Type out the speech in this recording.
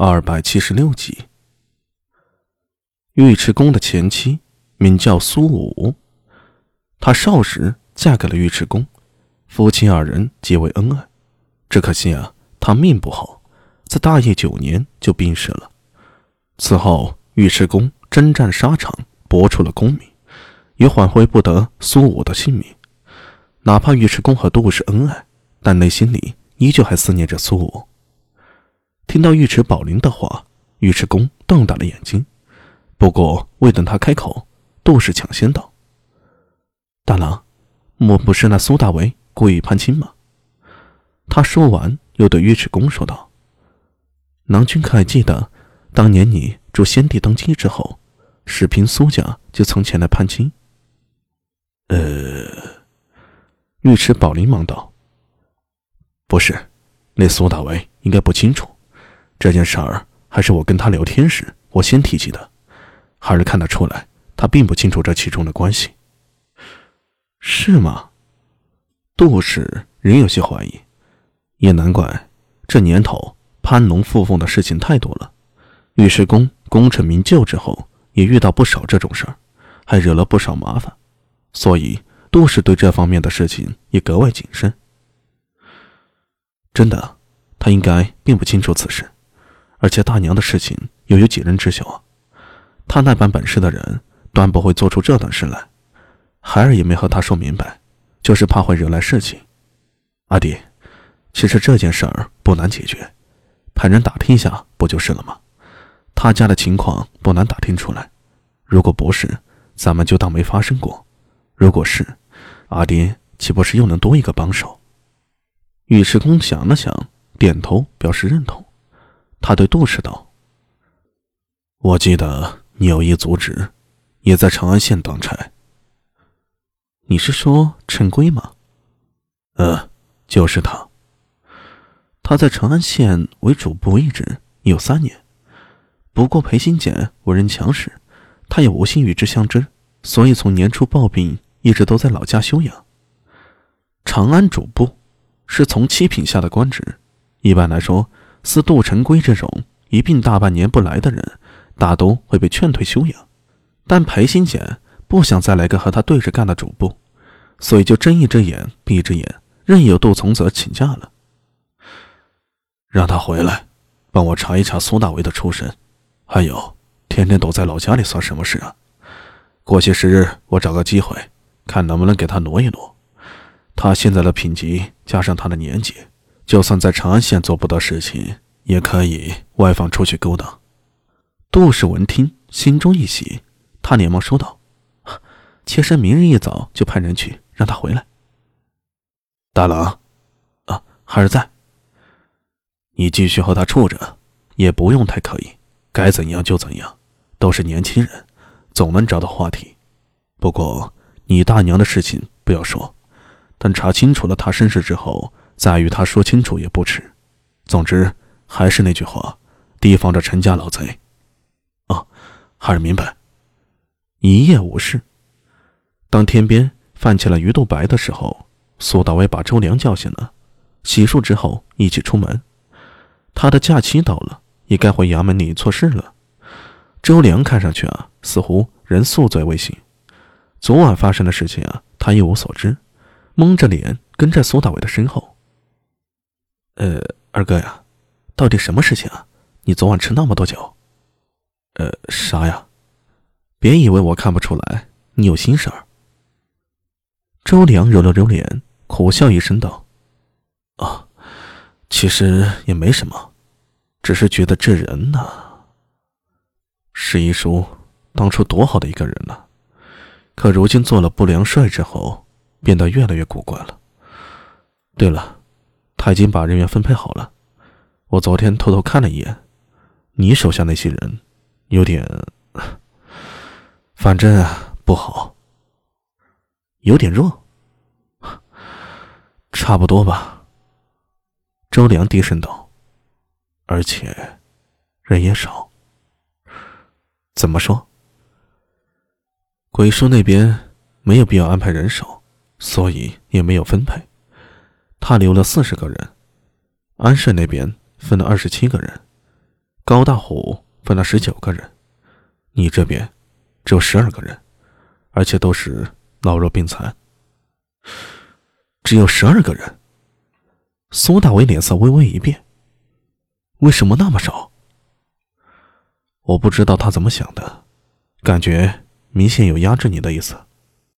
二百七十六集。尉迟恭的前妻名叫苏武，她少时嫁给了尉迟恭，夫妻二人结为恩爱。只可惜啊，她命不好，在大业九年就病逝了。此后，尉迟恭征战沙场，搏出了功名，也挽回不得苏武的性命。哪怕尉迟恭和杜氏恩爱，但内心里依旧还思念着苏武。听到尉迟宝林的话，尉迟恭瞪大了眼睛。不过未等他开口，杜氏抢先道：“大郎，莫不是那苏大为故意攀亲吗？”他说完，又对尉迟恭说道：“郎君可还记得，当年你助先帝登基之后，史平苏家就曾前来攀亲？”呃，尉迟宝林忙道：“不是，那苏大为应该不清楚。”这件事儿还是我跟他聊天时，我先提起的，还是看得出来，他并不清楚这其中的关系，是吗？杜氏仍有些怀疑，也难怪，这年头攀龙附凤的事情太多了。尉迟恭功成名就之后，也遇到不少这种事儿，还惹了不少麻烦，所以杜氏对这方面的事情也格外谨慎。真的，他应该并不清楚此事。而且大娘的事情又有几人知晓啊？他那般本事的人，断不会做出这等事来。孩儿也没和他说明白，就是怕会惹来事情。阿弟，其实这件事儿不难解决，派人打听一下不就是了吗？他家的情况不难打听出来。如果不是，咱们就当没发生过；如果是，阿爹岂不是又能多一个帮手？尉迟恭想了想，点头表示认同。他对杜氏道：“我记得你有一族侄，也在长安县当差。你是说陈规吗？呃，就是他。他在长安县为主簿一职有三年。不过裴新简为人强势，他也无心与之相争，所以从年初暴病，一直都在老家休养。长安主簿是从七品下的官职，一般来说。”似杜成圭这种一病大半年不来的人，大都会被劝退休养。但裴新简不想再来个和他对着干的主簿，所以就睁一只眼闭一只眼，任由杜从泽请假了。让他回来，帮我查一查苏大为的出身。还有，天天躲在老家里算什么事啊？过些时日，我找个机会，看能不能给他挪一挪。他现在的品级加上他的年纪。就算在长安县做不到事情，也可以外放出去勾当。杜氏闻听，心中一喜，他连忙说道：“妾身明日一早就派人去，让他回来。”大郎，啊，孩儿在。你继续和他处着，也不用太刻意，该怎样就怎样，都是年轻人，总能找到话题。不过你大娘的事情不要说，等查清楚了他身世之后。再与他说清楚也不迟。总之，还是那句话，提防着陈家老贼。哦，孩儿明白。一夜无事。当天边泛起了鱼肚白的时候，苏大伟把周良叫醒了，洗漱之后一起出门。他的假期到了，也该回衙门里做事了。周良看上去啊，似乎仍宿醉未醒。昨晚发生的事情啊，他一无所知，蒙着脸跟在苏大伟的身后。呃，二哥呀，到底什么事情啊？你昨晚吃那么多酒？呃，啥呀？别以为我看不出来，你有心事儿。周良揉了揉脸，苦笑一声道：“啊，其实也没什么，只是觉得这人呢，史一叔当初多好的一个人呢，可如今做了不良帅之后，变得越来越古怪了。对了。”他已经把人员分配好了，我昨天偷偷看了一眼，你手下那些人有点，反正啊不好，有点弱，差不多吧。周良低声道，而且人也少。怎么说？鬼叔那边没有必要安排人手，所以也没有分配。他留了四十个人，安顺那边分了二十七个人，高大虎分了十九个人，你这边只有十二个人，而且都是老弱病残。只有十二个人。苏大伟脸色微微一变。为什么那么少？我不知道他怎么想的，感觉明显有压制你的意思。